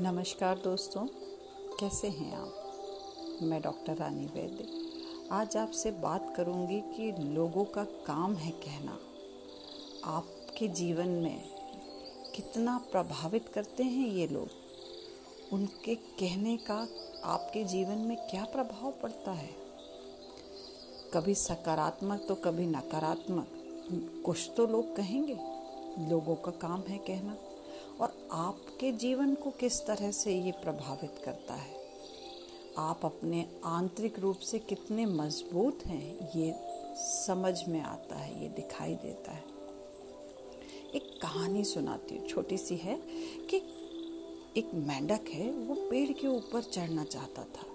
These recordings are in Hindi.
नमस्कार दोस्तों, कैसे हैं आप? मैं डॉक्टर रानी वैद्य। आज आपसे बात करूँगी कि लोगों का काम है कहना। आपके जीवन में कितना प्रभावित करते हैं ये लोग? उनके कहने का आपके जीवन में क्या प्रभाव पड़ता है? कभी सकारात्मक तो कभी नकारात्मक। कुछ तो लोग कहेंगे, लोगों का काम है कहना। और आपके जीवन को किस तरह से ये प्रभावित करता है? आप अपने आंतरिक रूप से कितने मज़बूत हैं, ये समझ में आता है, ये दिखाई देता है। एक कहानी सुनाती हूँ, छोटी सी है कि एक मेंढक है, वो पेड़ के ऊपर चढ़ना चाहता था।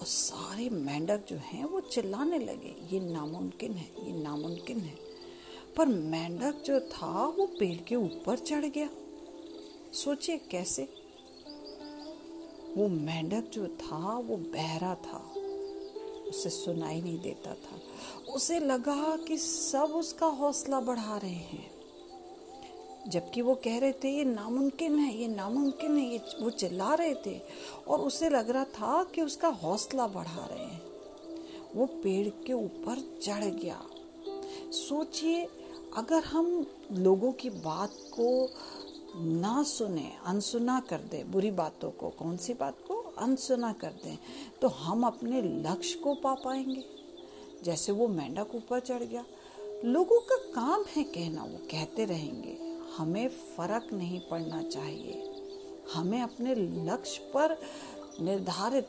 और सारे मेंढक जो हैं, वो चिल्लाने लगे, ये नामुमकिन है, ये नामुमकिन है। पर मेंढक जो था, वो पेड़ के ऊपर चढ़ गया। सोचिए कैसे? वो मेंढक जो था, वो बहरा था। उसे सुनाई नहीं देता था। उसे लगा कि सब उसका हौसला बढ़ा रहे हैं। जबकि वो कह रहे थे, ये नामुमकिन है, ये नामुमकिन है, ये वो चिल्ला रहे थे। और उसे लग रहा था कि उसका हौसला बढ़ा रहे हैं। वो पेड़ के ऊपर चढ़ गया। सोचिए, अगर हम लोगों की बात को ना सुने, अनसुना कर दे बुरी बातों को, कौन सी बात को? अनसुना कर दें। तो हम अपने लक्ष्य को पा पाएँगे। जैसे वो मेंढक ऊपर चढ़ गया। लोगों का काम है कहना, वो कहते रहेंगे, हमें फ़र्क नहीं पड़ना चाहिए। हमें अपने लक्ष्य पर निर्धारित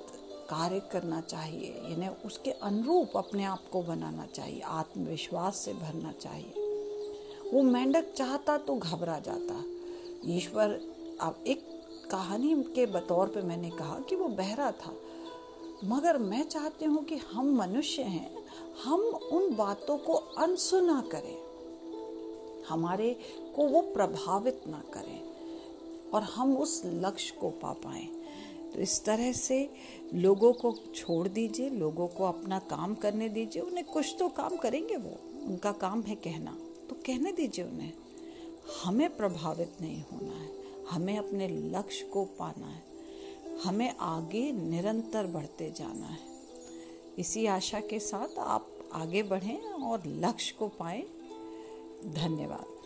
कार्य करना चाहिए। यानी उसके अनुरूप अपने आप को बनाना चाहिए, आत्मविश्वास से भरना चाहिए। वो मेंढक चाहता तो घबरा जाता। ईश्वर, अब एक कहानी के बतौर पे मैंने कहा कि वो बहरा था। मगर मैं चाहती हूँ कि हम मनुष्य हैं, हम उन बातों को अनसुना करें। हमारे को वो प्रभावित ना करें और हम उस लक्ष्य को पा पाए। तो इस तरह से लोगों को छोड़ दीजिए, लोगों को अपना काम करने दीजिए। उन्हें कुछ तो काम करेंगे वो, उनका काम है कहना। तो कहने दीजिए उन्हें। हमें प्रभावित नहीं होना है। हमें अपने लक्ष्य को पाना है। हमें आगे निरंतर बढ़ते जाना है। इसी आशा के साथ आप आगे बढ़ें और लक्ष्य को पाएँ। धन्यवाद।